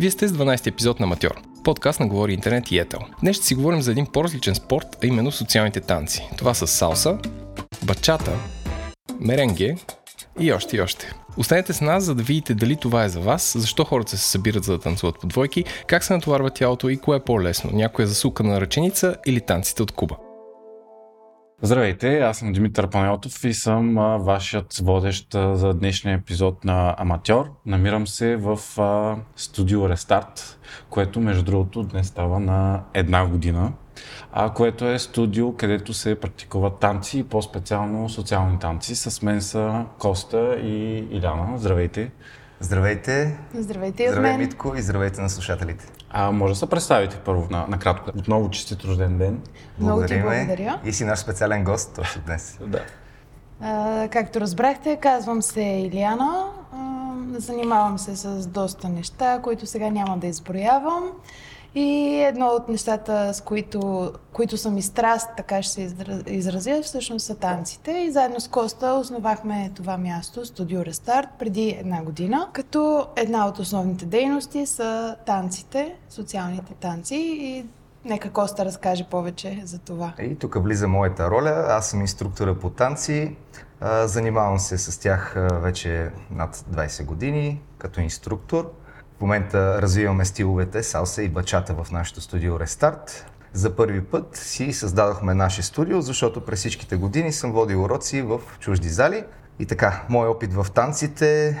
Вие сте с 12 епизод на Матьор, подкаст на Говори Интернет и Етел. Днес ще си говорим за един по-различен спорт, а именно социалните танци. Това са салса, бачата, меренге и още и още. Останете с нас, за да видите дали това е за вас, защо хората се събират за да танцуват по двойки, как се натоварва тялото и кое е по-лесно, някоя засука на ръченица или танците от Куба. Здравейте, аз съм Димитър Панелтов и съм вашият водещ за днешния епизод на Аматьор. Намирам се в а, студио Рестарт, което между другото днес става на една година, а, което е студио, където се практикуват танци и по-специално социални танци. С мен са Коста и Иляна. Здравейте! Здравейте! Здравейте и от Здравей, мен. Митко, и здравейте на слушателите. А може да се представите първо на, накратко. Отново честит рожден ден. Много ти благодаря. И си наш специален гост точно днес. Да. А, както разбрахте, казвам се Илиана. А, занимавам се с доста неща, които сега няма да изброявам. И едно от нещата, с които, които са ми страст, така ще се изра- изразя, всъщност са танците. И заедно с Коста основахме това място, Студио Рестарт, преди една година. Като една от основните дейности са танците, социалните танци. И нека Коста разкаже повече за това. И тук влиза моята роля. Аз съм инструктора по танци. Занимавам се с тях вече над 20 години като инструктор. В момента развиваме стиловете салса и бачата в нашото студио Рестарт. За първи път си създадохме наше студио, защото през всичките години съм водил уроци в чужди зали. И така, мой опит в танците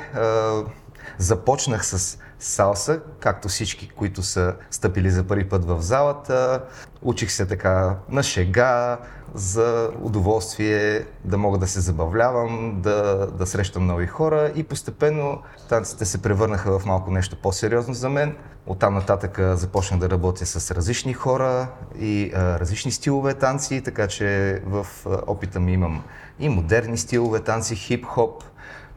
започнах с салса, както всички, които са стъпили за първи път в залата. Учих се така на шега, за удоволствие, да мога да се забавлявам, да, да срещам нови хора и постепенно танците се превърнаха в малко нещо по-сериозно за мен. Оттам нататък започнах да работя с различни хора и а, различни стилове танци, така че в а, опита ми имам и модерни стилове танци, хип-хоп,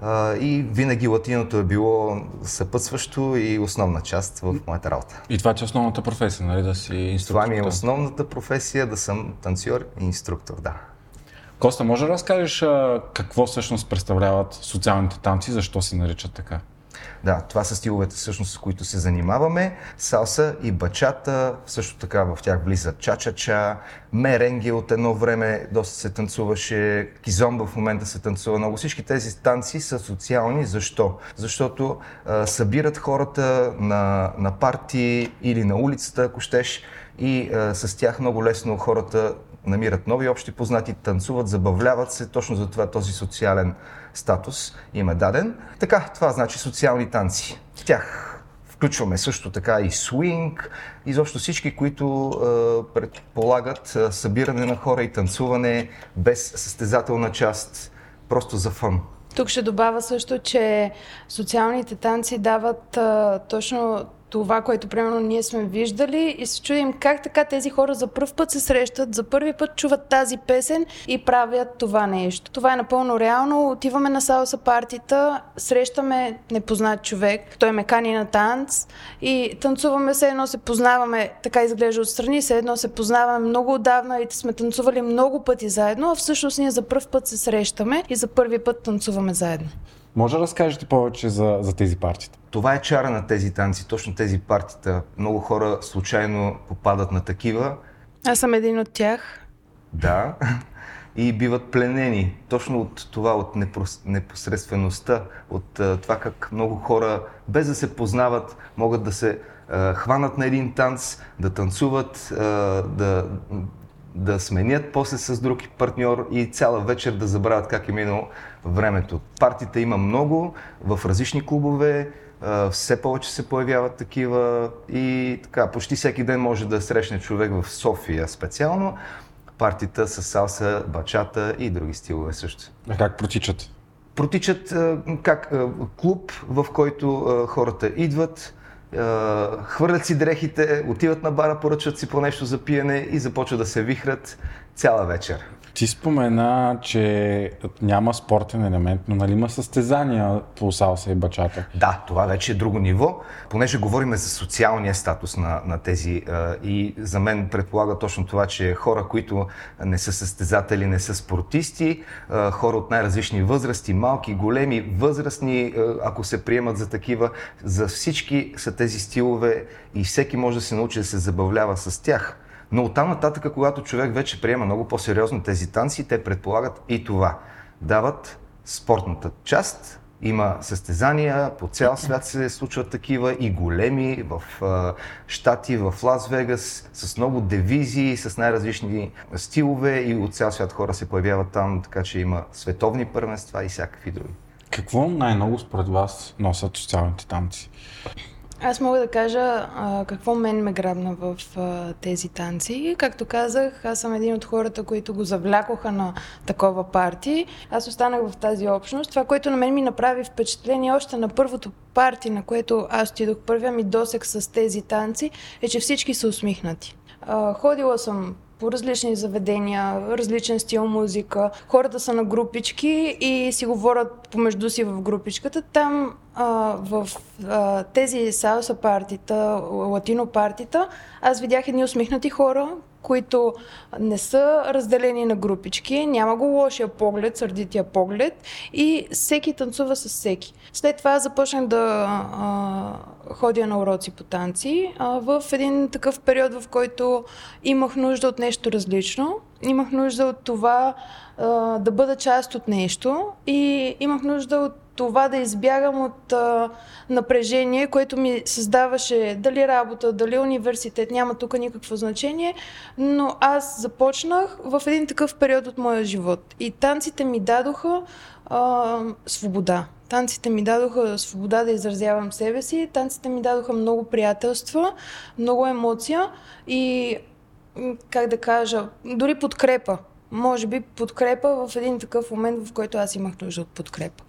а, и винаги латиното е било съпътстващо и основна част в моята работа. И това ти е основната професия, нали? Да си инструктор. Това ми е основната професия да съм танцор и инструктор, да. Коста, може да разкажеш какво всъщност представляват социалните танци, защо се наричат така? Да, това са стиловете всъщност, с които се занимаваме. Салса и бачата, също така в тях влиза ча-ча-ча, меренге от едно време доста се танцуваше, кизомба в момента се танцува много. Всички тези танци са социални. Защо? Защото а, събират хората на, на парти или на улицата, ако щеш, и а, с тях много лесно хората намират нови общи познати, танцуват, забавляват се. Точно за това този социален статус им е даден. Така, това значи социални танци. В тях включваме също така и свинг, изобщо всички, които е, предполагат събиране на хора и танцуване без състезателна част, просто за фън. Тук ще добавя също, че социалните танци дават а, точно това, което примерно ние сме виждали и се чудим как така тези хора за първ път се срещат, за първи път чуват тази песен и правят това нещо. Това е напълно реално. Отиваме на салса партита, срещаме непознат човек, той ме кани на танц и танцуваме се едно се познаваме, така изглежда отстрани, се едно се познаваме много отдавна и сме танцували много пъти заедно, а всъщност ние за първ път се срещаме и за първи път танцуваме заедно. Може да разкажете повече за, за тези партита? Това е чара на тези танци, точно тези партита. Много хора случайно попадат на такива. Аз съм един от тях. Да. И биват пленени точно от това, от непрос- непосредствеността, от а, това как много хора, без да се познават, могат да се а, хванат на един танц, да танцуват, а, да, да сменят после с друг партньор и цяла вечер да забравят как е минало времето. Партита има много в различни клубове, все повече се появяват такива и така, почти всеки ден може да срещне човек в София специално партита с салса, бачата и други стилове също. А как протичат? Протичат как клуб, в който хората идват, хвърлят си дрехите, отиват на бара, поръчват си по нещо за пиене и започват да се вихрат цяла вечер. Ти спомена, че няма спортен елемент, но нали има състезания по салса и бачата? Да, това вече е друго ниво, понеже говорим за социалния статус на, на тези и за мен предполага точно това, че хора, които не са състезатели, не са спортисти, хора от най-различни възрасти, малки, големи, възрастни, ако се приемат за такива, за всички са тези стилове и всеки може да се научи да се забавлява с тях. Но оттам нататък, когато човек вече приема много по-сериозно тези танци, те предполагат и това. Дават спортната част, има състезания, по цял свят се случват такива и големи в а, Штати, в Лас Вегас, с много девизии, с най-различни стилове и от цял свят хора се появяват там, така че има световни първенства и всякакви други. Какво най-много според вас носят социалните танци? Аз мога да кажа а, какво мен ме грабна в а, тези танци. Както казах, аз съм един от хората, които го завлякоха на такова парти. Аз останах в тази общност. Това, което на мен ми направи впечатление още на първото парти, на което аз отидох първия ми досек с тези танци, е, че всички са усмихнати. А, ходила съм по различни заведения, различен стил музика. Хората са на групички и си говорят помежду си в групичката. Там а, в а, тези салса партита, латино партита, аз видях едни усмихнати хора, които не са разделени на групички, няма го лошия поглед, сърдития поглед и всеки танцува с всеки. След това започнах да а, ходя на уроци по танци а, в един такъв период, в който имах нужда от нещо различно, имах нужда от това а, да бъда част от нещо и имах нужда от това да избягам от а, напрежение, което ми създаваше дали работа, дали университет, няма тук никакво значение, но аз започнах в един такъв период от моя живот. И танците ми дадоха а, свобода. Танците ми дадоха свобода да изразявам себе си, танците ми дадоха много приятелства, много емоция и, как да кажа, дори подкрепа. Може би подкрепа в един такъв момент, в който аз имах нужда от подкрепа.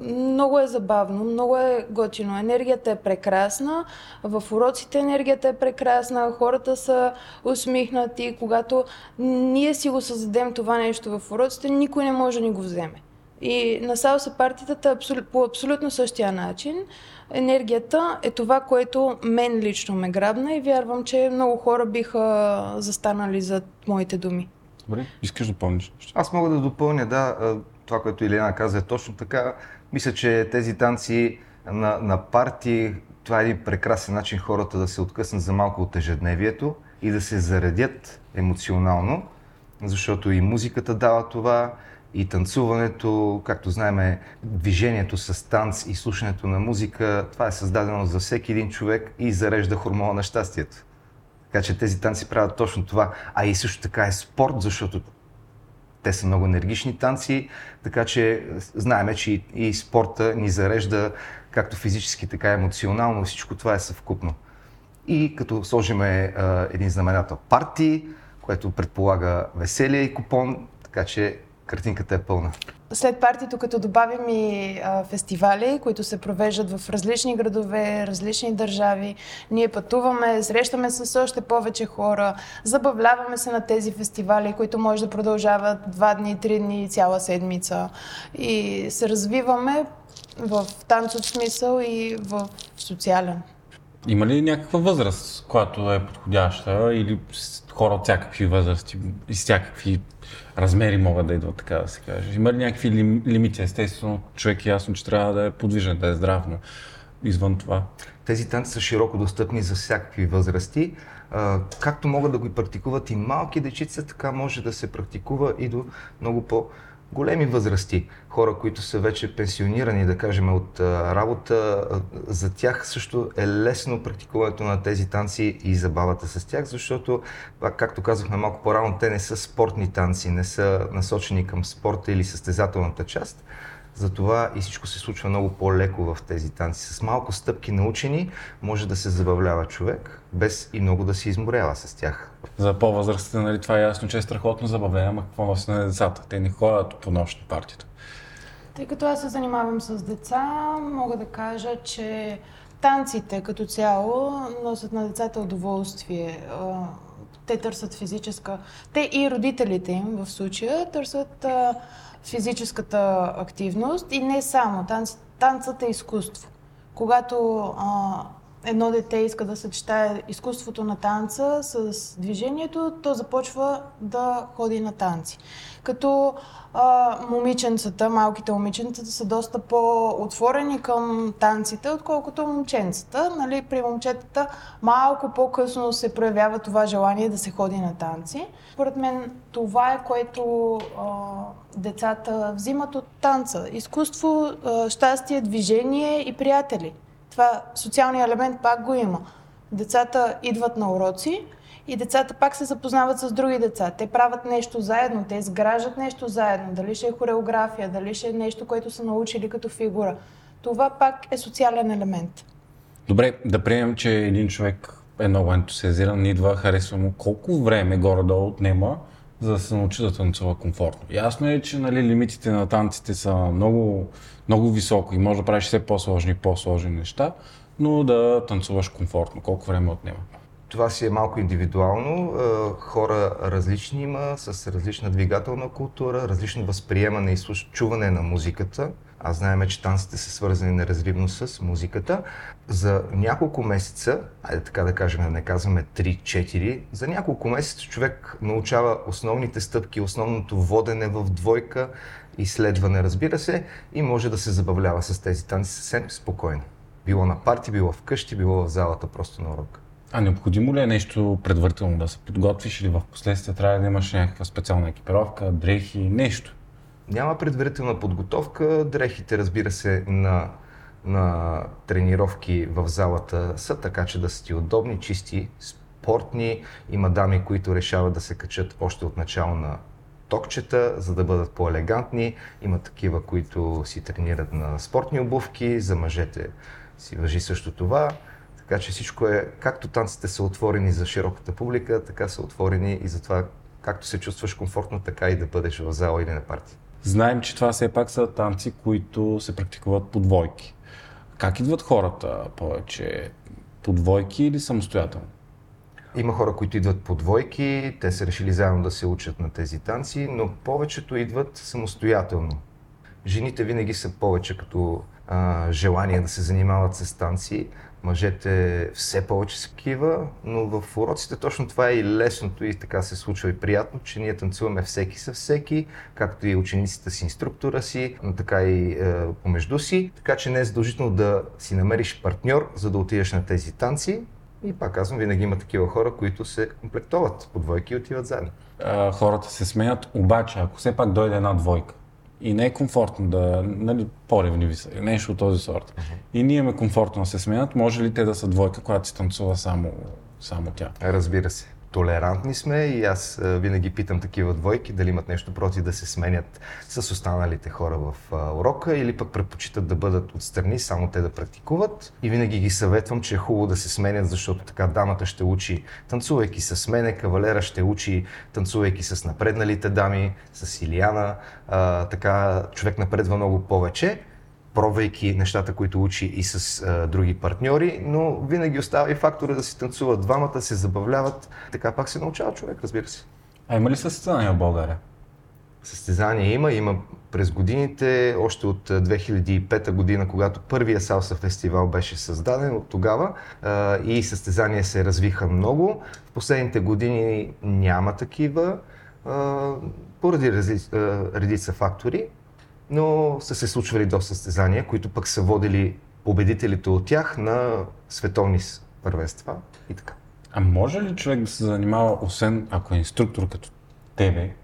Много е забавно, много е готино. Енергията е прекрасна, в уроците енергията е прекрасна, хората са усмихнати. Когато ние си го създадем това нещо в уроците, никой не може да ни го вземе. И на салса партитата по абсолютно същия начин. Енергията е това, което мен лично ме грабна и вярвам, че много хора биха застанали за моите думи. Добре, искаш да помниш? Аз мога да допълня, да това, което Илена каза е точно така. Мисля, че тези танци на, на парти, това е един прекрасен начин хората да се откъснат за малко от ежедневието и да се заредят емоционално, защото и музиката дава това, и танцуването, както знаем, движението с танц и слушането на музика, това е създадено за всеки един човек и зарежда хормона на щастието. Така че тези танци правят точно това. А и също така е спорт, защото те са много енергични танци, така че знаеме, че и, и спорта ни зарежда както физически, така и емоционално. Всичко това е съвкупно. И като сложим един знаменател парти, което предполага веселие и купон, така че картинката е пълна. След партито, като добавим и а, фестивали, които се провеждат в различни градове, различни държави, ние пътуваме, срещаме се с още повече хора, забавляваме се на тези фестивали, които може да продължават два дни, три дни, цяла седмица. И се развиваме в танцов смисъл и в социален. Има ли някаква възраст, която е подходяща или хора от всякакви възрасти и всякакви размери могат да идват, така да се каже. Има ли някакви лимити? Естествено, човек е ясно, че трябва да е подвижен, да е здрав, но извън това. Тези танци са широко достъпни за всякакви възрасти. Както могат да го практикуват и малки дечица, така може да се практикува и до много по- големи възрасти, хора, които са вече пенсионирани, да кажем, от работа, за тях също е лесно практикуването на тези танци и забавата с тях, защото, както казахме малко по-рано, те не са спортни танци, не са насочени към спорта или състезателната част, затова и всичко се случва много по-леко в тези танци. С малко стъпки научени може да се забавлява човек, без и много да се изморява с тях. За по-възрастите, нали, това е ясно, че е страхотно забавление, ама какво носи на децата? Те не ходят по нощни партията. Тъй като аз се занимавам с деца, мога да кажа, че танците като цяло носят на децата удоволствие. Те търсят физическа... Те и родителите им в случая търсят физическата активност и не само. Танц, танцът е изкуство. Когато а, едно дете иска да съчетае изкуството на танца с движението, то започва да ходи на танци. Като а, момиченцата, малките момиченцата са доста по-отворени към танците, отколкото момченцата. Нали, при момчетата малко по-късно се проявява това желание да се ходи на танци. Според мен това е което а, децата взимат от танца. Изкуство, а, щастие, движение и приятели. Това социалния елемент пак го има. Децата идват на уроци, и децата пак се запознават с други деца. Те правят нещо заедно, те изграждат нещо заедно. Дали ще е хореография, дали ще е нещо, което са научили като фигура. Това пак е социален елемент. Добре, да приемем, че един човек е много ентусиазиран, идва, харесва му. Колко време горе-долу отнема, за да се научи да танцува комфортно? Ясно е, че нали, лимитите на танците са много, много високо и може да правиш все по-сложни и по-сложни неща, но да танцуваш комфортно. Колко време отнема? Това си е малко индивидуално. Е, хора различни има, с различна двигателна култура, различно възприемане и чуване на музиката. Аз знаем, че танците са свързани неразривно с музиката. За няколко месеца, айде така да кажем, не казваме 3-4, за няколко месеца човек научава основните стъпки, основното водене в двойка, изследване, разбира се, и може да се забавлява с тези танци съвсем спокойно. Било на парти, било вкъщи, било в залата, просто на урок. А необходимо ли е нещо предварително да се подготвиш или в последствие трябва да имаш някаква специална екипировка, дрехи, нещо? Няма предварителна подготовка. Дрехите, разбира се, на, на тренировки в залата са така, че да са ти удобни, чисти, спортни. Има дами, които решават да се качат още от начало на токчета, за да бъдат по-елегантни. Има такива, които си тренират на спортни обувки. За мъжете си въжи също това. Така че всичко е, както танците са отворени за широката публика, така са отворени и за това както се чувстваш комфортно, така и да бъдеш в зала или на парти. Знаем, че това все пак са танци, които се практикуват по двойки. Как идват хората повече? По двойки или самостоятелно? Има хора, които идват по двойки, те са решили заедно да се учат на тези танци, но повечето идват самостоятелно. Жените винаги са повече като а, желание да се занимават с танци, мъжете все повече са такива, но в уроците точно това е и лесното и така се случва и приятно, че ние танцуваме всеки със всеки, както и учениците с инструктора си, така и е, помежду си, така че не е задължително да си намериш партньор, за да отидеш на тези танци. И пак казвам, винаги има такива хора, които се комплектоват по двойки и отиват заедно. А, хората се сменят, обаче ако все пак дойде една двойка, и не е комфортно да, нали, по-ревниви са, нещо от този сорт. Uh-huh. И ние имаме комфортно да се сменят, може ли те да са двойка, която си танцува само, само тя? Разбира се толерантни сме и аз винаги питам такива двойки дали имат нещо против да се сменят с останалите хора в урока или пък предпочитат да бъдат отстрани, само те да практикуват. И винаги ги съветвам, че е хубаво да се сменят, защото така дамата ще учи танцувайки с мене, кавалера ще учи танцувайки с напредналите дами, с Илияна. А, така човек напредва много повече пробвайки нещата, които учи и с а, други партньори, но винаги остава и фактора да си танцуват двамата, се забавляват. Така пак се научава човек, разбира се. А има ли състезания в България? Състезания има. Има през годините, още от 2005 година, когато първия Салса фестивал беше създаден от тогава а, и състезания се развиха много. В последните години няма такива а, поради редица фактори но са се случвали до състезания, които пък са водили победителите от тях на световни първенства и така. А може ли човек да се занимава, освен ако е инструктор като тебе,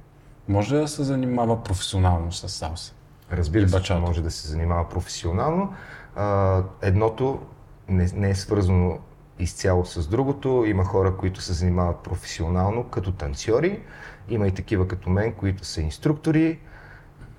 може да се занимава професионално с салса? Разбира се, че може да се занимава професионално. А, едното не, не е свързано изцяло с другото. Има хора, които се занимават професионално като танцори. Има и такива като мен, които са инструктори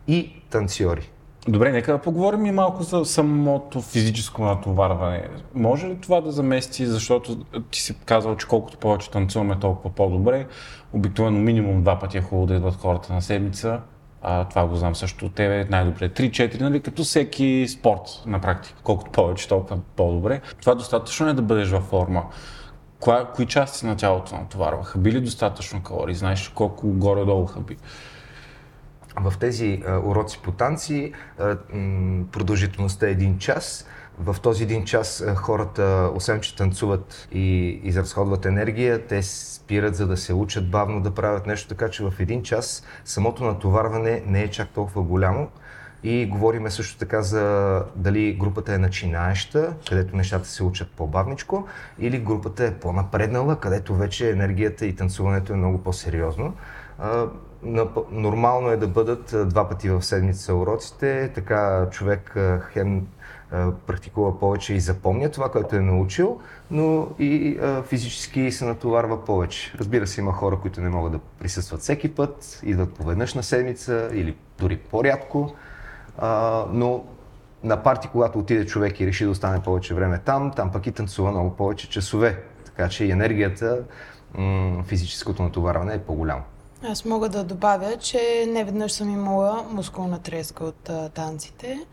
и танцори. Добре, нека да поговорим и малко за самото физическо натоварване. Може ли това да замести, защото ти си казал, че колкото повече танцуваме, толкова по-добре. Обикновено минимум два пъти е хубаво да идват хората на седмица. А, това го знам също от тебе, най-добре 3-4, нали, като всеки спорт на практика. Колкото повече, толкова по-добре. Това достатъчно е да бъдеш във форма. Коя, кои части на тялото натоварваха? Били достатъчно калории? Знаеш колко горе-долу хаби? В тези уроци по танци продължителността е един час. В този един час хората, освен че танцуват и изразходват енергия, те спират за да се учат бавно да правят нещо, така че в един час самото натоварване не е чак толкова голямо. И говориме също така за дали групата е начинаеща, където нещата се учат по-бавничко, или групата е по-напреднала, където вече енергията и танцуването е много по-сериозно. Нормално е да бъдат два пъти в седмица уроците, така човек хем практикува повече и запомня това, което е научил, но и физически се натоварва повече. Разбира се, има хора, които не могат да присъстват всеки път, идват поведнъж на седмица или дори по-рядко, но на парти, когато отиде човек и реши да остане повече време там, там пък и танцува много повече часове. Така че и енергията, физическото натоварване е по-голямо. Аз мога да добавя, че не веднъж съм имала мускулна треска от а, танците,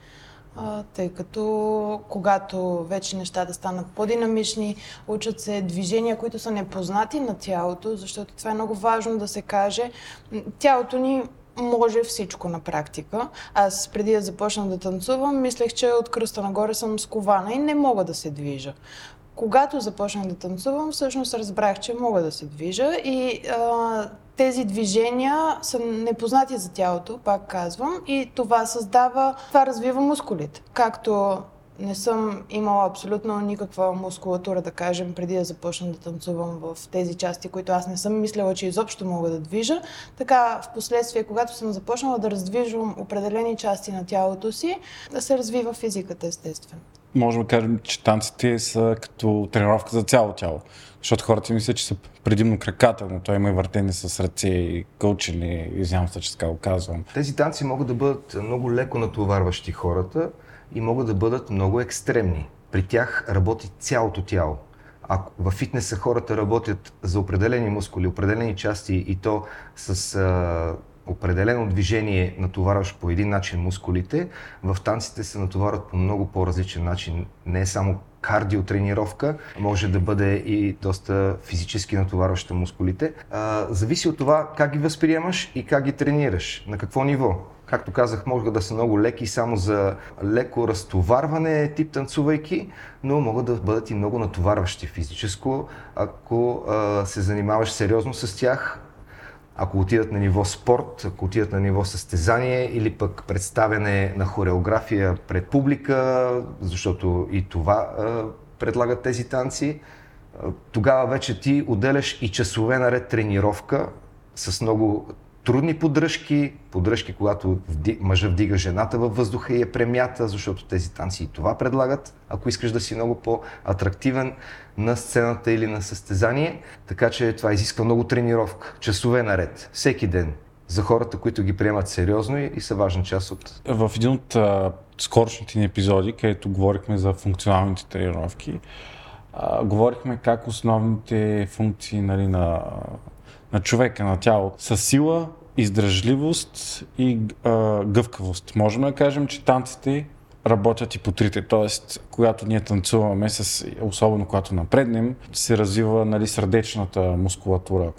а, тъй като когато вече нещата станат по-динамични, учат се движения, които са непознати на тялото, защото това е много важно да се каже. Тялото ни може всичко на практика. Аз преди да започна да танцувам, мислех, че от кръста нагоре съм скована и не мога да се движа. Когато започнах да танцувам, всъщност разбрах, че мога да се движа и а, тези движения са непознати за тялото, пак казвам, и това създава, това развива мускулите. Както не съм имала абсолютно никаква мускулатура, да кажем, преди да започна да танцувам в тези части, които аз не съм мислила, че изобщо мога да движа. Така, в последствие, когато съм започнала да раздвижвам определени части на тялото си, да се развива физиката, естествено. Можем да кажем, че танците са като тренировка за цяло тяло. Защото хората мислят, че са предимно краката, но той има и въртени с ръце и кълчени, извинявам се, че така го казвам. Тези танци могат да бъдат много леко натоварващи хората и могат да бъдат много екстремни. При тях работи цялото тяло. Ако във фитнеса хората работят за определени мускули, определени части и то с а, определено движение натоварваш по един начин мускулите, в танците се натоварват по много по-различен начин. Не е само кардиотренировка, може да бъде и доста физически натоварваща мускулите. А, зависи от това как ги възприемаш и как ги тренираш, на какво ниво. Както казах, могат да са много леки само за леко разтоварване, тип танцувайки, но могат да бъдат и много натоварващи физическо, ако а, се занимаваш сериозно с тях, ако отидат на ниво спорт, ако отидат на ниво състезание или пък представяне на хореография пред публика, защото и това а, предлагат тези танци, тогава вече ти отделяш и часове наред тренировка с много трудни поддръжки, поддръжки, когато мъжа вдига жената във въздуха и е премята, защото тези танци и това предлагат, ако искаш да си много по-атрактивен на сцената или на състезание. Така че това изисква много тренировка, часове наред, всеки ден за хората, които ги приемат сериозно и, и са важна част от... В един от а, скорошните ни епизоди, където говорихме за функционалните тренировки, а, говорихме как основните функции нали, на, на човека, на тялото са сила, издръжливост и а, гъвкавост. Можем да кажем, че танците работят и по трите. Тоест, когато ние танцуваме, с, особено когато напреднем, се развива нали, сърдечната мускулатура.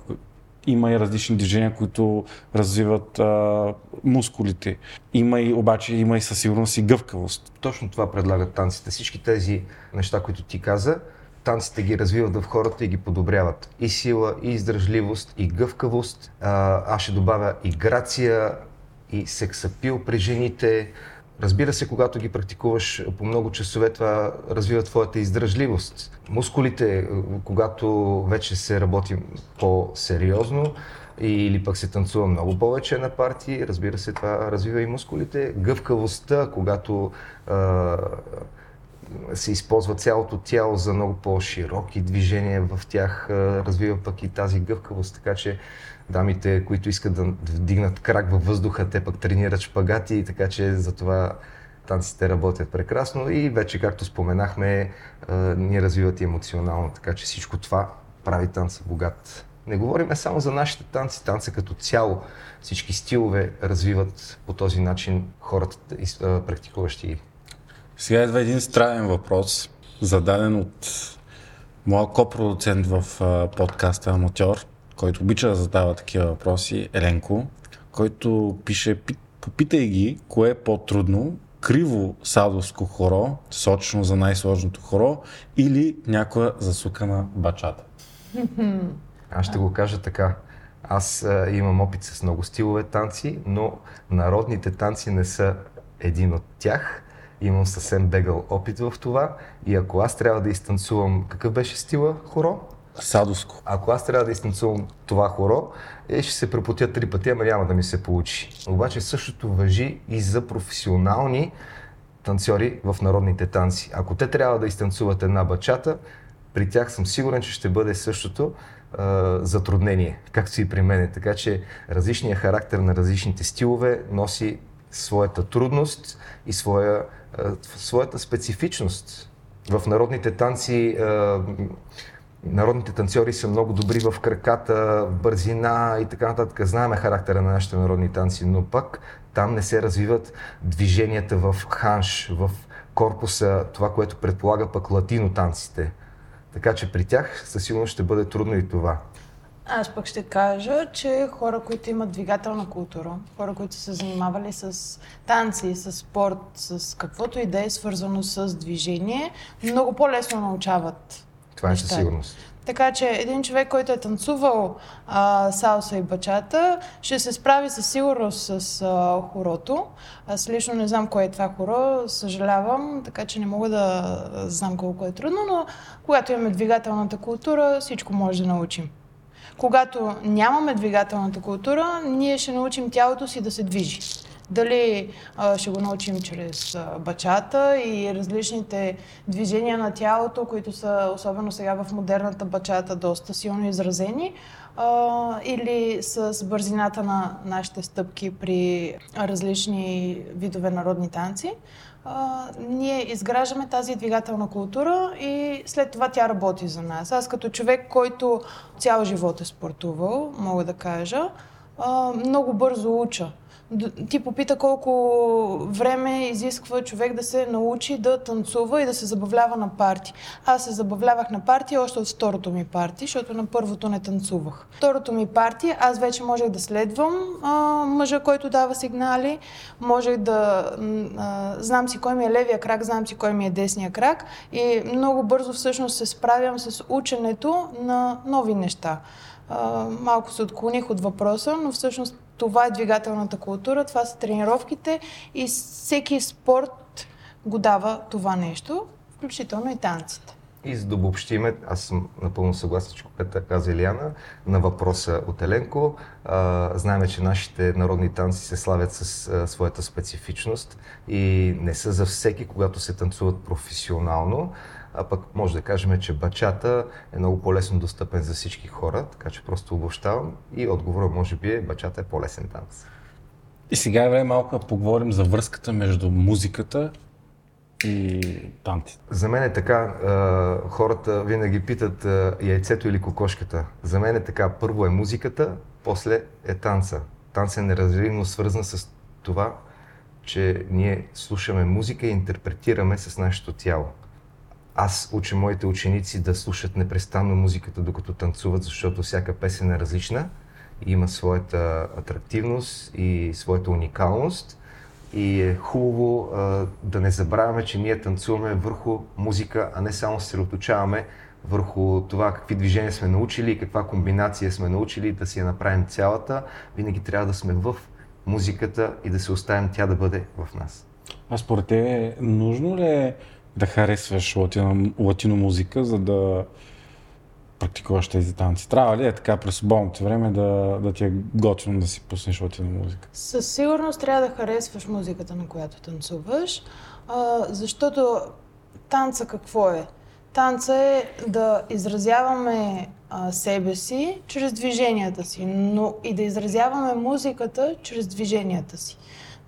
Има и различни движения, които развиват а, мускулите. Има и, обаче има и със сигурност и гъвкавост. Точно това предлагат танците. Всички тези неща, които ти каза, танците ги развиват в хората и ги подобряват. И сила, и издръжливост, и гъвкавост. А, аз ще добавя и грация, и сексапил при жените. Разбира се, когато ги практикуваш по много часове, това развива твоята издръжливост. Мускулите, когато вече се работи по-сериозно, или пък се танцува много повече на партии, разбира се, това развива и мускулите. Гъвкавостта, когато а, се използва цялото тяло за много по-широки движения в тях, развива пък и тази гъвкавост, така че дамите, които искат да вдигнат крак във въздуха, те пък тренират шпагати, така че за това танците работят прекрасно и вече, както споменахме, ни развиват и емоционално, така че всичко това прави танца богат. Не говорим само за нашите танци, танца като цяло. Всички стилове развиват по този начин хората, практикуващи сега идва един странен въпрос, зададен от моя копродуцент в подкаста Аматьор, който обича да задава такива въпроси, Еленко, който пише, попитай ги, кое е по-трудно криво садовско хоро, сочно за най-сложното хоро, или някоя засукана бачата? Аз ще го кажа така. Аз а, имам опит с много стилове танци, но народните танци не са един от тях. Имам съвсем бегал опит в това и ако аз трябва да изтанцувам, какъв беше стила хоро? Садовско. Ако аз трябва да изтанцувам това хоро, е, ще се препотя три пъти, ама няма да ми се получи. Обаче същото въжи и за професионални танцори в народните танци. Ако те трябва да изтанцуват една бачата, при тях съм сигурен, че ще бъде същото а, затруднение, както и при мен. Така че различният характер на различните стилове носи своята трудност и своя, а, своята специфичност. В народните танци Народните танцори са много добри в краката, в бързина и така нататък. Знаеме характера на нашите народни танци, но пък там не се развиват движенията в ханш, в корпуса, това, което предполага пък латино танците. Така че при тях със сигурност ще бъде трудно и това. Аз пък ще кажа, че хора, които имат двигателна култура, хора, които са се занимавали с танци, с спорт, с каквото и да е свързано с движение, много по-лесно научават. Това е със сигурност. Така че един човек, който е танцувал а, салса и бачата, ще се справи със сигурност с а, хорото. Аз лично не знам кое е това хоро, съжалявам, така че не мога да знам колко е трудно, но когато имаме двигателната култура, всичко може да научим. Когато нямаме двигателната култура, ние ще научим тялото си да се движи. Дали а, ще го научим чрез а, бачата и различните движения на тялото, които са, особено сега в модерната бачата, доста силно изразени, а, или с бързината на нашите стъпки при различни видове народни танци. А, ние изграждаме тази двигателна култура и след това тя работи за нас. Аз като човек, който цял живот е спортувал, мога да кажа, а, много бързо уча. Ти попита колко време изисква човек да се научи да танцува и да се забавлява на парти. Аз се забавлявах на парти още от второто ми парти, защото на първото не танцувах. Второто ми парти аз вече можех да следвам а, мъжа, който дава сигнали, можех да а, знам си кой ми е левия крак, знам си кой ми е десния крак и много бързо всъщност се справям с ученето на нови неща. А, малко се отклоних от въпроса, но всъщност това е двигателната култура, това са тренировките и всеки спорт го дава това нещо, включително и танците. И за да обобщиме, аз съм напълно съгласен, че което каза Илиана, на въпроса от Еленко. А, знаем, че нашите народни танци се славят с а, своята специфичност и не са за всеки, когато се танцуват професионално. А пък може да кажем, че бачата е много по-лесно достъпен за всички хора, така че просто обобщавам и отговорът може би е бачата е по-лесен танц. И сега е време малко да поговорим за връзката между музиката и танците. За мен е така, хората винаги питат яйцето или кокошката. За мен е така, първо е музиката, после е танца. Танц е неразривно свързан с това, че ние слушаме музика и интерпретираме с нашето тяло. Аз уча моите ученици да слушат непрестанно музиката, докато танцуват, защото всяка песен е различна и има своята атрактивност и своята уникалност. И е хубаво а, да не забравяме, че ние танцуваме върху музика, а не само се съсредоточаваме върху това какви движения сме научили, каква комбинация сме научили, да си я направим цялата. Винаги трябва да сме в музиката и да се оставим тя да бъде в нас. А според те нужно ли е да харесваш латино, латино музика, за да практикуваш тези танци? Трябва ли е така през свободното време да, да ти е готино да си пуснеш латино музика? Със сигурност трябва да харесваш музиката, на която танцуваш, а, защото танца какво е? Танца е да изразяваме а, себе си чрез движенията си, но и да изразяваме музиката чрез движенията си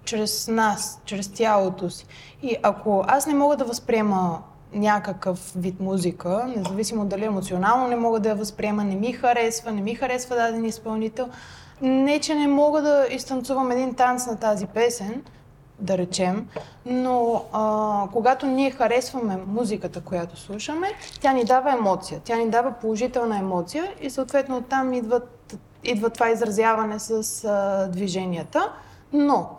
чрез нас, чрез тялото си. И ако аз не мога да възприема някакъв вид музика, независимо дали емоционално не мога да я възприема, не ми харесва, не ми харесва даден изпълнител, не, че не мога да изтанцувам един танц на тази песен, да речем, но а, когато ние харесваме музиката, която слушаме, тя ни дава емоция, тя ни дава положителна емоция и съответно оттам идват, идва това изразяване с а, движенията. Но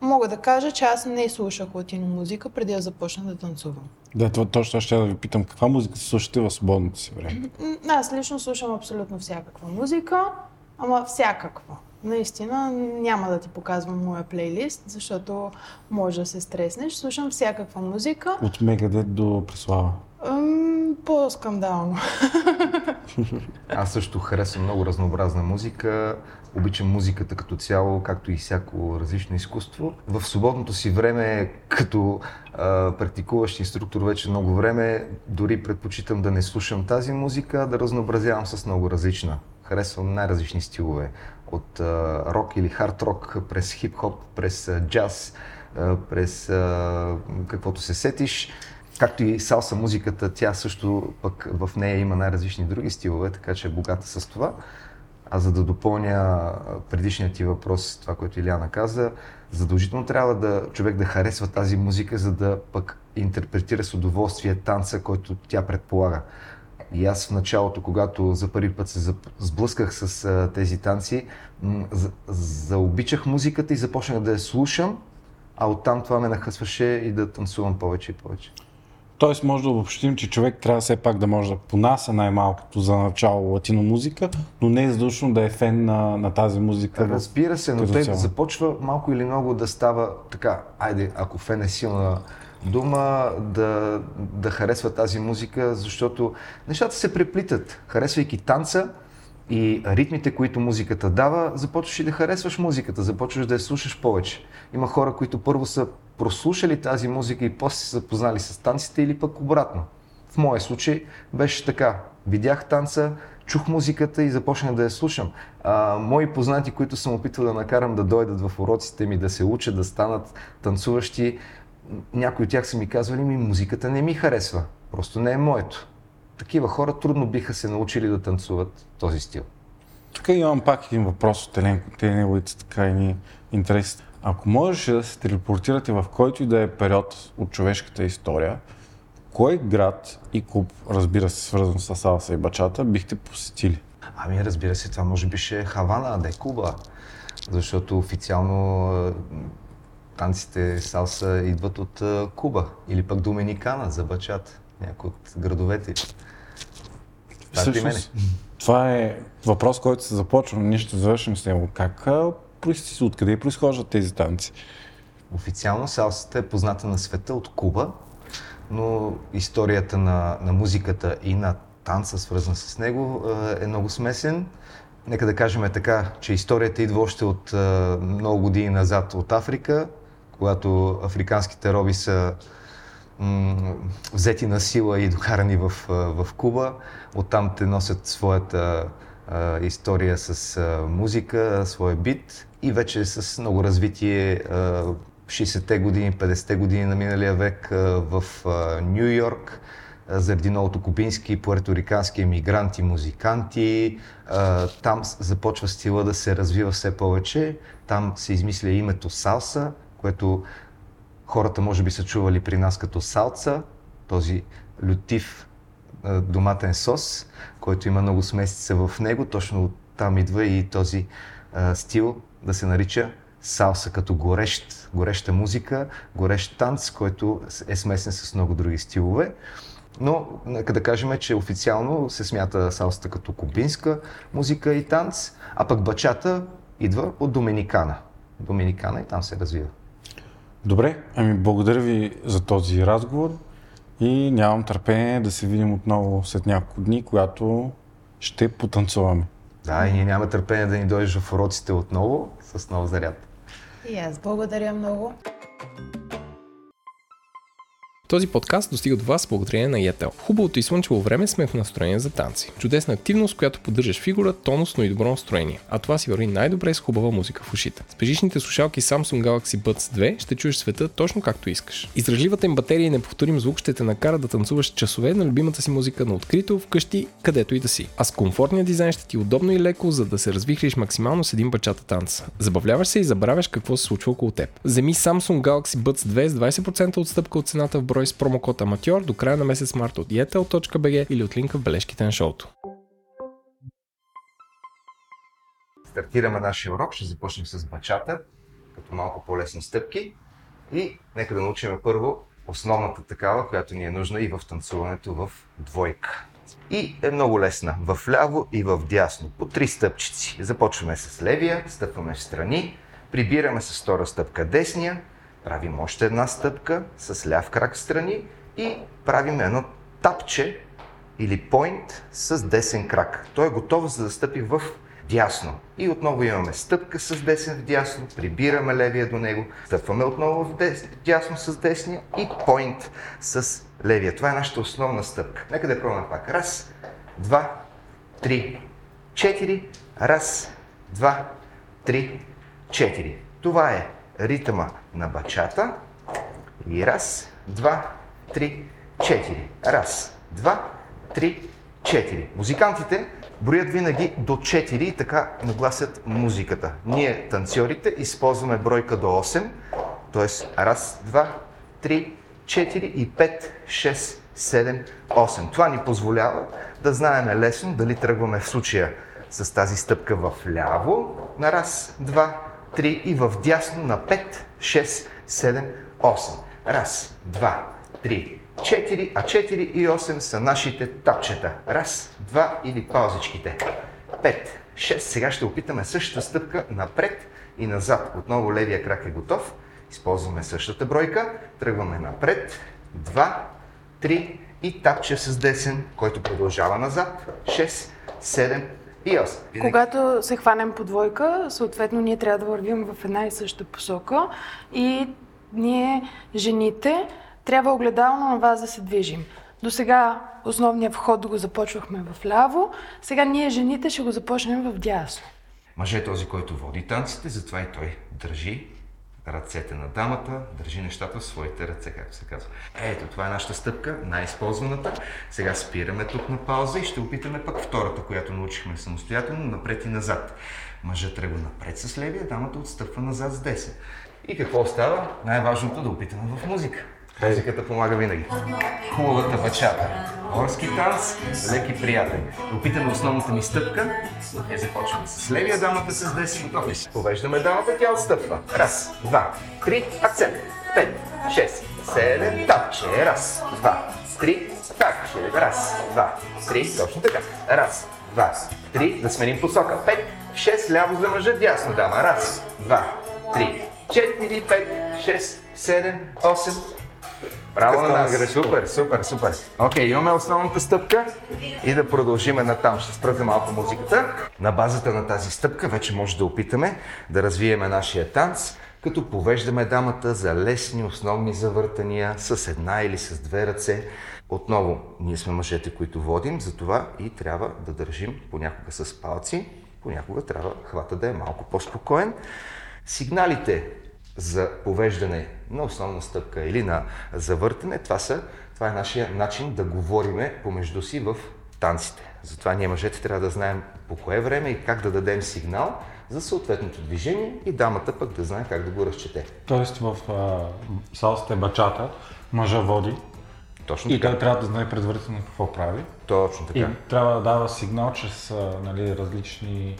мога да кажа, че аз не слушах латино музика преди да започна да танцувам. Да, това точно ще да ви питам. Каква музика слушате в свободното си време? Аз лично слушам абсолютно всякаква музика, ама всякаква. Наистина няма да ти показвам моя плейлист, защото може да се стреснеш. Слушам всякаква музика. От Мегадет до Преслава. по-скандално. Аз също харесвам много разнообразна музика. Обичам музиката като цяло, както и всяко различно изкуство. В свободното си време, като а, практикуващ инструктор вече много време, дори предпочитам да не слушам тази музика, да разнообразявам с много различна. Харесвам най-различни стилове. От а, рок или хард рок, през хип-хоп, през а, джаз, а, през а, каквото се сетиш. Както и салса музиката, тя също пък в нея има най-различни други стилове, така че е богата с това. А за да допълня предишният ти въпрос, това, което Иляна каза, задължително трябва да човек да харесва тази музика, за да пък интерпретира с удоволствие танца, който тя предполага. И аз в началото, когато за първи път се сблъсках с а, тези танци, за, заобичах музиката и започнах да я слушам, а оттам това ме нахъсваше и да танцувам повече и повече. Тоест може да обобщим, че човек трябва все пак да може да понася най-малкото за начало латино музика, но не е задължено да е фен на, на тази музика. Разбира се, но той започва малко или много да става така, айде, ако фен е силна дума, да, да харесва тази музика, защото нещата се преплитат. Харесвайки танца, и ритмите, които музиката дава, започваш и да харесваш музиката, започваш да я слушаш повече. Има хора, които първо са прослушали тази музика и после се запознали с танците или пък обратно. В моя случай беше така. Видях танца, чух музиката и започнах да я слушам. А, мои познати, които съм опитвал да накарам да дойдат в уроците ми, да се учат, да станат танцуващи, някои от тях са ми казвали, ми музиката не ми харесва. Просто не е моето такива хора трудно биха се научили да танцуват този стил. Тук имам пак един въпрос от Еленко, те неговите така и интереси. Ако можеше да се телепортирате в който и да е период от човешката история, кой град и клуб, разбира се, свързан с салса и бачата, бихте посетили? Ами разбира се, това може би ще е Хавана, а не Куба. Защото официално танците салса идват от Куба или пък Доминикана за бачата, някои от градовете. Всъщност, това е въпрос, който се започва, но ние ще завършим с него. Как откъде произхождат тези танци? Официално салсата е позната на света от Куба, но историята на, на музиката и на танца, свързан с него, е много смесен. Нека да кажем е така, че историята идва още от много години назад от Африка, когато африканските роби са взети на сила и докарани в, в Куба. Оттам те носят своята история с музика, своя бит и вече с много развитие а, 60-те години, 50-те години на миналия век в Нью Йорк заради новото кубински и пуерторикански емигранти, музиканти. Там започва стила да се развива все повече. Там се измисля името салса, което хората може би са чували при нас като салца, този лютив доматен сос, който има много смесица в него. Точно там идва и този стил да се нарича салса като горещ, гореща музика, горещ танц, който е смесен с много други стилове. Но нека да кажем, че официално се смята салсата като кубинска музика и танц, а пък бачата идва от Доминикана. Доминикана и там се развива. Добре, ами благодаря ви за този разговор и нямам търпение да се видим отново след няколко дни, когато ще потанцуваме. Да, и ние нямаме търпение да ни дойдеш в уроците отново с нов заряд. И аз благодаря много. Този подкаст достига до вас благодарение на Yetel. Хубавото и слънчево време сме в настроение за танци. Чудесна активност, която поддържаш фигура, тонусно и добро настроение. А това си върви най-добре с хубава музика в ушите. С бежичните слушалки Samsung Galaxy Buds 2 ще чуеш света точно както искаш. Издръжливата им батерия и неповторим звук ще те накара да танцуваш часове на любимата си музика на открито, вкъщи, където и да си. А с комфортния дизайн ще ти е удобно и леко, за да се развихриш максимално с един бачата танц. Забавляваш се и забравяш какво се случва около теб. Вземи Samsung Galaxy Buds 2 с 20% отстъпка от цената в брой с промокод Аматьор до края на месец март от yetel.bg или от линка в бележките на шоуто. Стартираме нашия урок, ще започнем с бачата, като малко по-лесни стъпки. И нека да научим първо основната такава, която ни е нужна и в танцуването в двойка. И е много лесна. В ляво и в дясно. По три стъпчици. Започваме с левия, стъпваме в страни, прибираме с втора стъпка десния, правим още една стъпка с ляв крак страни и правим едно тапче или пойнт с десен крак. Той е готов за да стъпи в дясно. И отново имаме стъпка с десен в дясно, прибираме левия до него, стъпваме отново в дес, дясно с десния и пойнт с левия. Това е нашата основна стъпка. Нека да пробваме пак. Раз, два, три, четири. Раз, два, три, четири. Това е ритъма на бачата. И раз, два, три, четири. Раз, два, три, четири. Музикантите броят винаги до 4 и така нагласят музиката. Ние, танцорите, използваме бройка до 8, т.е. раз, два, три, 4 и 5, 6, 7, 8. Това ни позволява да знаем лесно дали тръгваме в случая с тази стъпка в ляво на раз, два, три и в дясно на 5, 6, 7, 8. Раз, два, три, 4, а 4 и 8 са нашите тапчета. Раз, два или паузичките. 5, 6. Сега ще опитаме същата стъпка напред и назад. Отново левия крак е готов. Използваме същата бройка. Тръгваме напред. 2, 3 и тапче с десен, който продължава назад. 6, 7 и 8. Винаги. Когато се хванем по двойка, съответно ние трябва да вървим в една и съща посока и ние, жените, трябва огледално на вас да се движим. До сега основния вход го започвахме в ляво, сега ние жените ще го започнем в дясно. Мъже е този, който води танците, затова и той държи ръцете на дамата, държи нещата в своите ръце, както се казва. Ето, това е нашата стъпка, най-използваната. Сега спираме тук на пауза и ще опитаме пък втората, която научихме самостоятелно, напред и назад. Мъжът тръгва напред с левия, дамата отстъпва назад с десен. И какво остава? Най-важното да опитаме в музика. Музиката помага винаги. Хубавата бачата. Морски танц, лек и приятен. Опитаме основната ни стъпка. Е, започваме с левия дамата с 10 готови. Повеждаме дамата, тя отстъпва. Раз, два, три, акцент. Пет, шест, седем, тапче. Раз, два, три, тапче. Раз, два, три, точно така. Раз, два, три, да сменим посока. Пет, шест, ляво за мъжа, дясно дама. Раз, два, три, четири, пет, шест, седем, осем, Браво на нас! Супер, супер, супер. Окей, okay, имаме основната стъпка и да продължиме натам. Ще спрате малко музиката. На базата на тази стъпка вече може да опитаме да развиеме нашия танц, като повеждаме дамата за лесни основни завъртания с една или с две ръце. Отново, ние сме мъжете, които водим, затова и трябва да държим понякога с палци, понякога трябва хвата да е малко по-спокоен. Сигналите за повеждане на основна стъпка или на завъртане, това, са, това е нашия начин да говориме помежду си в танците. Затова ние мъжете трябва да знаем по кое време и как да дадем сигнал за съответното движение и дамата пък да знае как да го разчете. Тоест в салсата е бачата, мъжа води Точно и така. той трябва да знае предварително какво прави. Точно така. И трябва да дава сигнал чрез нали, различни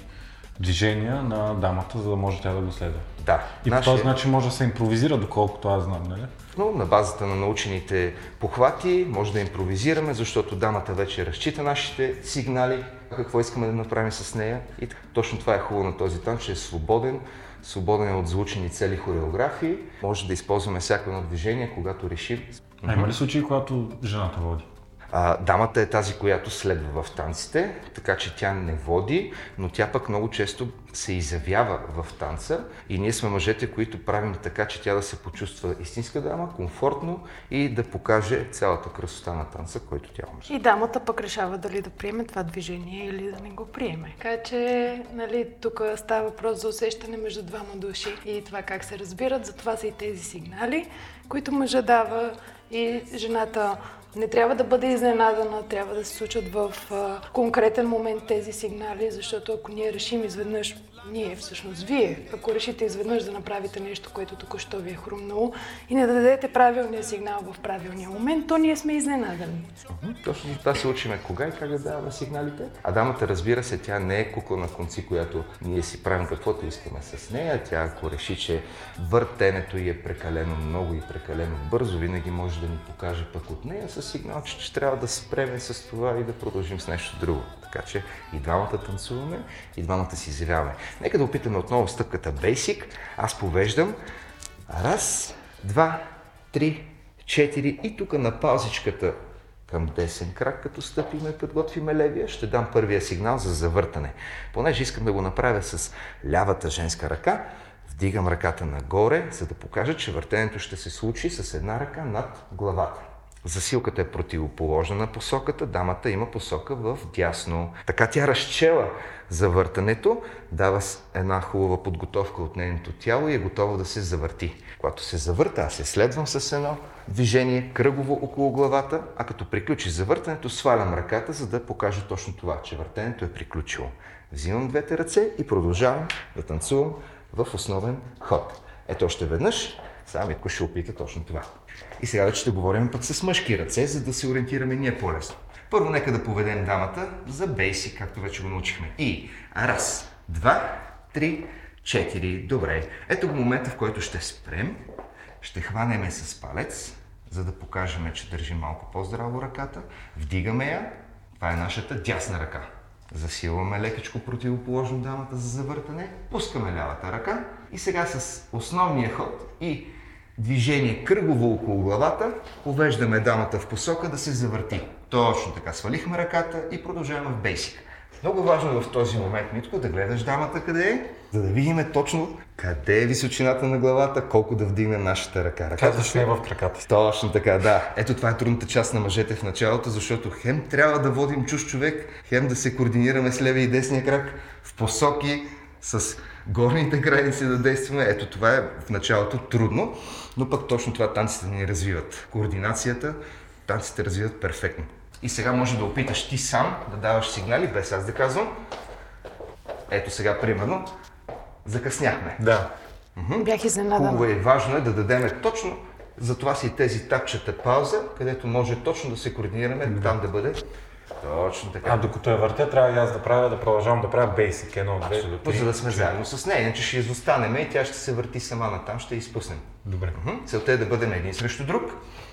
движения на дамата, за да може тя да го следва. Да. И нашия... по този начин може да се импровизира, доколкото аз знам, нали? Но на базата на научените похвати може да импровизираме, защото дамата вече разчита нашите сигнали, какво искаме да направим с нея. И точно това е хубаво на този танц, че е свободен, свободен е от звучени цели хореографии. Може да използваме всяко едно движение, когато решим. А има ли случаи, когато жената води? А, дамата е тази, която следва в танците, така че тя не води, но тя пък много често се изявява в танца и ние сме мъжете, които правим така, че тя да се почувства истинска дама, комфортно и да покаже цялата красота на танца, който тя може. И дамата пък решава дали да приеме това движение или да не го приеме. Така че, нали, тук става въпрос за усещане между двама души и това как се разбират, затова са и тези сигнали, които мъжа дава и жената не трябва да бъде изненадана, трябва да се случат в конкретен момент тези сигнали, защото ако ние решим изведнъж ние, всъщност вие, ако решите изведнъж да направите нещо, което току-що ви е хрумнало и не дадете правилния сигнал в правилния момент, то ние сме изненадани. Точно за това се учиме кога и как да даваме сигналите. А дамата, разбира се, тя не е кукла на конци, която ние си правим каквото искаме с нея. Тя, ако реши, че въртенето й е прекалено много и прекалено бързо, винаги може да ни покаже пък от нея с сигнал, че ще трябва да спреме с това и да продължим с нещо друго. Така че и двамата танцуваме, и двамата си изявяваме. Нека да опитаме отново стъпката Basic. Аз повеждам. Раз, два, три, четири и тук на паузичката към десен крак, като стъпиме, подготвиме левия, ще дам първия сигнал за завъртане. Понеже искам да го направя с лявата женска ръка, вдигам ръката нагоре, за да покажа, че въртенето ще се случи с една ръка над главата. Засилката е противоположна на посоката, дамата има посока в дясно. Така тя разчела завъртането, дава една хубава подготовка от нейното тяло и е готова да се завърти. Когато се завърта, аз се следвам с едно движение кръгово около главата, а като приключи завъртането, свалям ръката, за да покажа точно това, че въртенето е приключило. Взимам двете ръце и продължавам да танцувам в основен ход. Ето още веднъж, сега Митко ще опита точно това. И сега вече ще говорим пък с мъжки ръце, за да се ориентираме ние по-лесно. Първо нека да поведем дамата за бейсик, както вече го научихме. И раз, два, три, четири. Добре. Ето го момента, в който ще спрем. Ще хванеме с палец, за да покажем, че държим малко по-здраво ръката. Вдигаме я. Това е нашата дясна ръка. Засилваме лекичко противоположно дамата за завъртане. Пускаме лявата ръка. И сега с основния ход и движение кръгово около главата, повеждаме дамата в посока да се завърти. Точно така. Свалихме ръката и продължаваме в бейсик. Много важно е в този момент, Митко, да гледаш дамата къде е, за да видим точно къде е височината на главата, колко да вдигне нашата ръка. Ръката ще е в краката. Точно така, да. Ето това е трудната част на мъжете в началото, защото хем трябва да водим чуж човек, хем да се координираме с левия и десния крак в посоки с горните граници да действаме. Ето това е в началото трудно, но пък точно това танците ни развиват. Координацията, танците развиват перфектно. И сега може да опиташ ти сам да даваш сигнали, без аз да казвам. Ето сега, примерно, закъсняхме. Да. Бях изненадана. Хубаво и важно е да дадем точно за това си тези тапчета пауза, където може точно да се координираме, да. там да бъде точно така. А докато я въртя, трябва и аз да правя, да продължавам да правя basic. Едно, две, Абсолютно, за да сме заедно с нея, иначе ще изостанем и тя ще се върти сама натам, ще я изпуснем. Добре. Целта е да бъдем един срещу друг,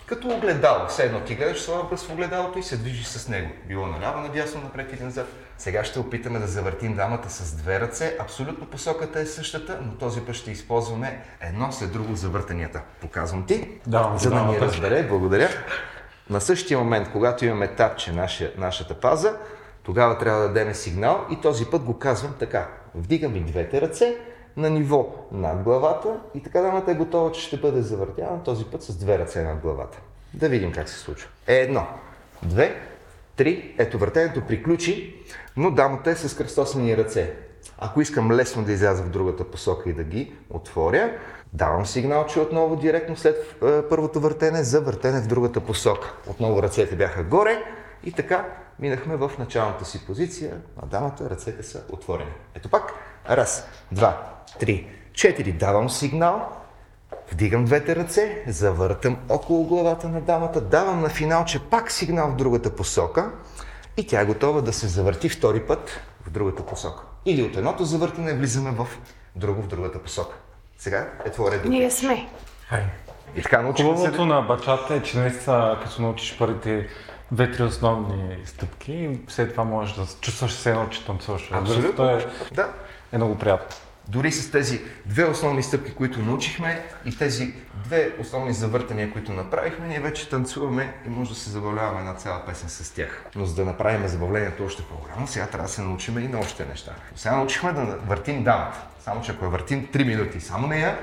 като огледало. Все едно ти гледаш своя образ в огледалото и се движиш с него. Било наляво, надясно, напред или назад. Сега ще опитаме да завъртим дамата с две ръце. Абсолютно посоката е същата, но този път ще използваме едно след друго завъртанията. Показвам ти, Давам, за да ни път. разбере. Благодаря. На същия момент, когато имаме тапче наша, нашата паза, тогава трябва да дадем сигнал и този път го казвам така. Вдигам и двете ръце на ниво над главата и така дамата е готова, че ще бъде завъртяна този път с две ръце над главата. Да видим как се случва. Е, едно, две, три. Ето въртенето приключи, но дамата е с кръстосани ръце. Ако искам лесно да изляза в другата посока и да ги отворя, давам сигнал, че отново директно след е, първото въртене за въртене в другата посока. Отново ръцете бяха горе и така минахме в началната си позиция, а дамата ръцете са отворени. Ето пак. Раз, два, три, четири. Давам сигнал, Вдигам двете ръце, завъртам около главата на дамата, давам на финал, че пак сигнал в другата посока и тя е готова да се завърти втори път в другата посока. Или от едното завъртане влизаме в друго в другата посока. Сега е твой ред. Ние сме. Хай. И така научихме се. Хубавото на бачата е, че наистина, като научиш първите две-три основни стъпки, след това можеш да се чувстваш все едно, че танцуваш. Абсолютно. То е, Да. е много приятно. Дори с тези две основни стъпки, които научихме и тези две основни завъртания, които направихме, ние вече танцуваме и може да се забавляваме една цяла песен с тях. Но за да направим забавлението още по-голямо, сега трябва да се научим и на още неща. Сега научихме да въртим дамата. Само, че ако я въртим 3 минути само нея,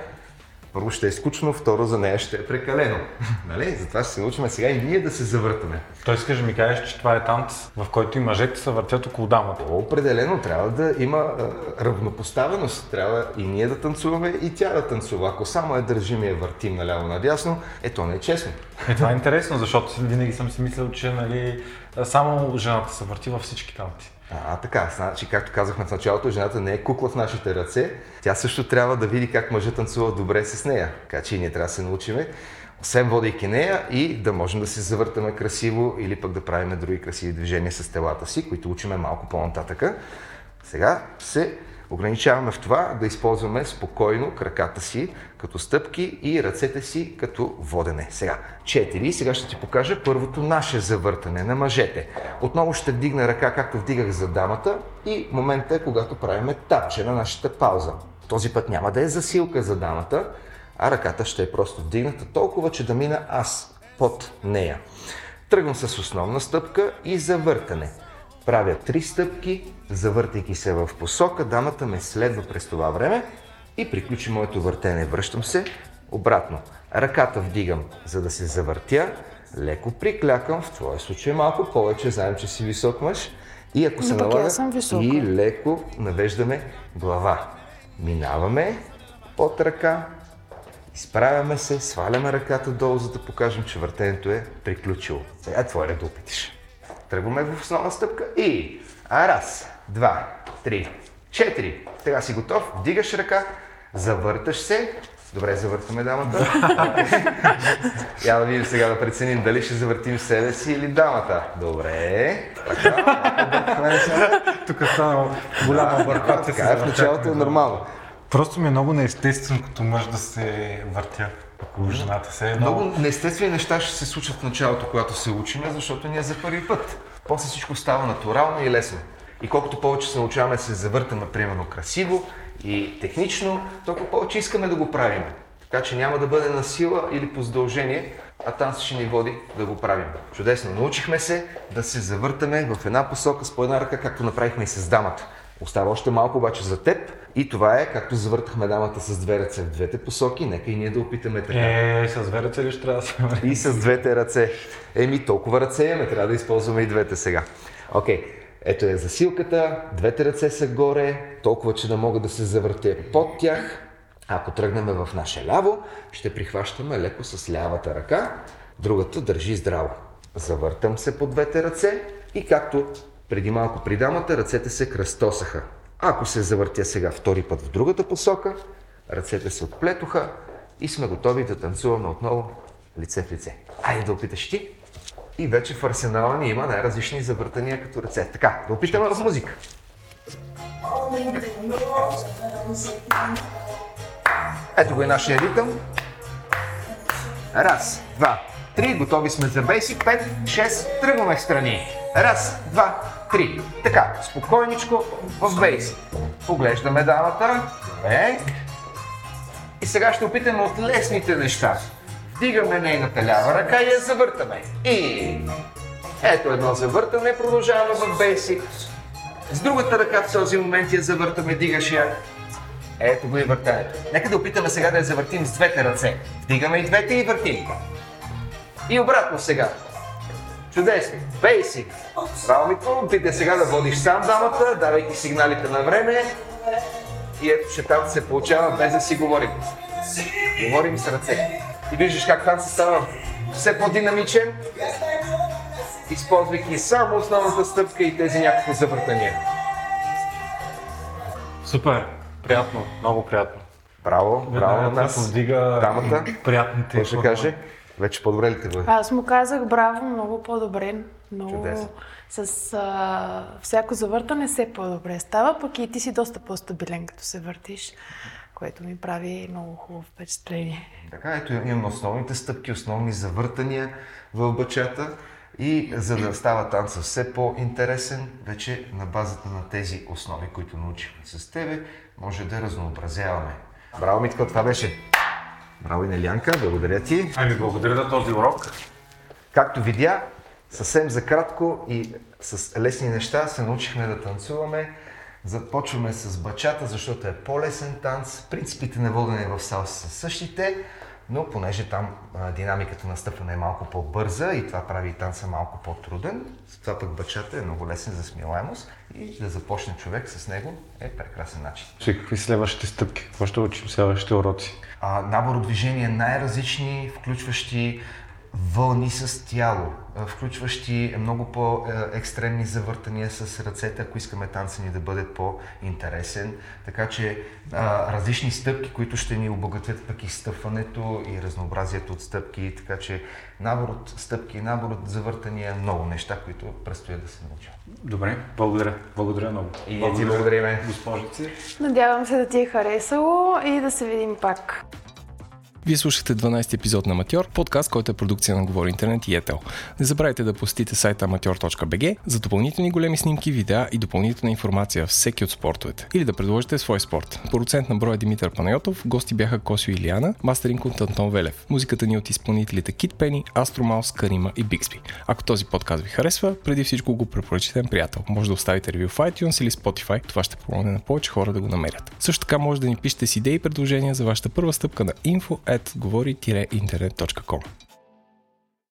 първо ще е скучно, второ за нея ще е прекалено. нали? Затова ще се научим сега и ние да се завъртаме. Той искаш да ми кажеш, че това е танц, в който и мъжете се въртят около дамата. Определено трябва да има а, равнопоставеност. Трябва и ние да танцуваме, и тя да танцува. Ако само я държим и я въртим наляво надясно, е то не е честно. Е, това е интересно, защото винаги съм си мислил, че нали, само жената се върти във всички танци. А, така, значи, както казахме в началото, жената не е кукла в нашите ръце. Тя също трябва да види как мъжът танцува добре с нея. Така че и ние трябва да се научиме, освен водейки нея и да можем да се завъртаме красиво или пък да правим други красиви движения с телата си, които учиме малко по-нататъка. Сега се ограничаваме в това да използваме спокойно краката си като стъпки и ръцете си като водене. Сега, четири. Сега ще ти покажа първото наше завъртане на мъжете. Отново ще вдигна ръка, както вдигах за дамата и момента е, когато правиме тапче на нашата пауза. Този път няма да е засилка за дамата, а ръката ще е просто вдигната толкова, че да мина аз под нея. Тръгвам с основна стъпка и завъртане. Правя три стъпки, завъртайки се в посока, дамата ме следва през това време и приключи моето въртене. Връщам се обратно. Ръката вдигам, за да се завъртя, леко приклякам, в твоя случай малко повече, знаем, че си висок мъж. И ако се налага, и леко навеждаме глава. Минаваме под ръка, изправяме се, сваляме ръката долу, за да покажем, че въртенето е приключило. Сега е твой ред да опитиш. Тръгваме в основна стъпка и а раз, два, три, четири. Сега си готов, вдигаш ръка, завърташ се. Добре, завъртаме дамата. Я да видим сега да преценим дали ще завъртим себе си или дамата. Добре. Тук стана голяма бърката. така е, в началото е нормално. Просто ми е много неестествено като мъж да се въртя жената се. Много неестествени неща ще се случат в началото, когато се учиме, защото ние за първи път. После всичко става натурално и лесно. И колкото повече се научаваме да се завъртаме, примерно, красиво и технично, толкова повече искаме да го правим. Така че няма да бъде на сила или по задължение, а танцът ще ни води да го правим. Чудесно. Научихме се да се завъртаме в една посока с по една ръка, както направихме и с дамата. Остава още малко обаче за теб и това е както завъртахме дамата с две ръце в двете посоки, нека и ние да опитаме така. Е, с верата ли ще трябва да се? И с двете ръце. Еми, толкова ръце имаме, трябва да използваме и двете сега. Окей, ето е засилката, двете ръце са горе, толкова, че да мога да се завъртя под тях. Ако тръгнем в наше ляво, ще прихващаме леко с лявата ръка, другата държи здраво. Завъртам се по двете ръце и както преди малко при дамата, ръцете се кръстосаха. Ако се завъртя сега втори път в другата посока, ръцете се отплетоха и сме готови да танцуваме отново лице в лице. Айде да опиташ ти. И вече в арсенала ни има най-различни завъртания като ръце. Така, да опитаме в музика. Ето го е нашия ритъм. Раз, два, три, готови сме за бейсик. Пет, шест, тръгваме в страни. Раз, два, три. Така, спокойничко в бейсик. Поглеждаме дамата. Добре. И сега ще опитаме от лесните неща. Вдигаме нейната лява ръка и я завъртаме. И ето едно завъртане, продължаваме в бейсик. С другата ръка в този момент я завъртаме, дигаш я. Ето го и въртането. Нека да опитаме сега да я завъртим с двете ръце. Вдигаме и двете и въртим. И обратно сега. Чудесно. Бейсик. Браво, Митко. Опитай сега да водиш сам дамата, давайки сигналите на време. И ето, че там се получава без да си говорим. Говорим с ръце. И виждаш как там се става все по-динамичен, използвайки само основната стъпка и тези някакви завъртания. Супер, приятно, много приятно. Браво, браво на нас. повдига Дамата, приятните ще каже? Вече по-добре ли те бъде? Аз му казах браво, много по-добре. Много Чудесно. с а, всяко завъртане все по-добре става, пък и ти си доста по-стабилен, като се въртиш, което ми прави много хубаво впечатление. Така, ето имаме основните стъпки, основни завъртания в бачата и за да става танца все по-интересен, вече на базата на тези основи, които научихме с тебе, може да разнообразяваме. Браво, Митко, това беше. Браво и Нелянка, благодаря ти. Ами, благодаря за този урок. Както видя, съвсем за кратко и с лесни неща се научихме да танцуваме. Започваме с бачата, защото е по-лесен танц. Принципите на водене в салса са същите, но понеже там а, динамиката на стъпване е малко по-бърза и това прави танца малко по-труден, затова пък бачата е много лесен за смилаемост и да започне човек с него е прекрасен начин. Ще какви следващите стъпки? Какво ще учим следващите уроци? Набор от движения най-различни, включващи вълни с тяло, включващи много по-екстремни завъртания с ръцете, ако искаме танца ни да бъде по-интересен. Така че а, различни стъпки, които ще ни обогатят пък и стъпването и разнообразието от стъпки. Така че набор от стъпки, набор от завъртания, много неща, които предстоят да се научат. Добре, благодаря. Благодаря много. И благодаря, ти благодариме. Госпожици. Надявам се да ти е харесало и да се видим пак. Вие слушахте 12 епизод на Матьор, подкаст, който е продукция на Говори Интернет и Етел. Не забравяйте да посетите сайта amateur.bg за допълнителни големи снимки, видеа и допълнителна информация всеки от спортовете. Или да предложите свой спорт. Продуцент на броя Димитър Панайотов, гости бяха Косио Илиана, мастеринг от Антон Велев. Музиката ни от изпълнителите Кит Пени, Астромаус, Карима и Биксби. Ако този подкаст ви харесва, преди всичко го препоръчите на приятел. Може да оставите ревю в iTunes или Spotify, това ще помогне на повече хора да го намерят. Също така може да ни пишете с идеи и предложения за вашата първа стъпка на info at говори-интернет.com.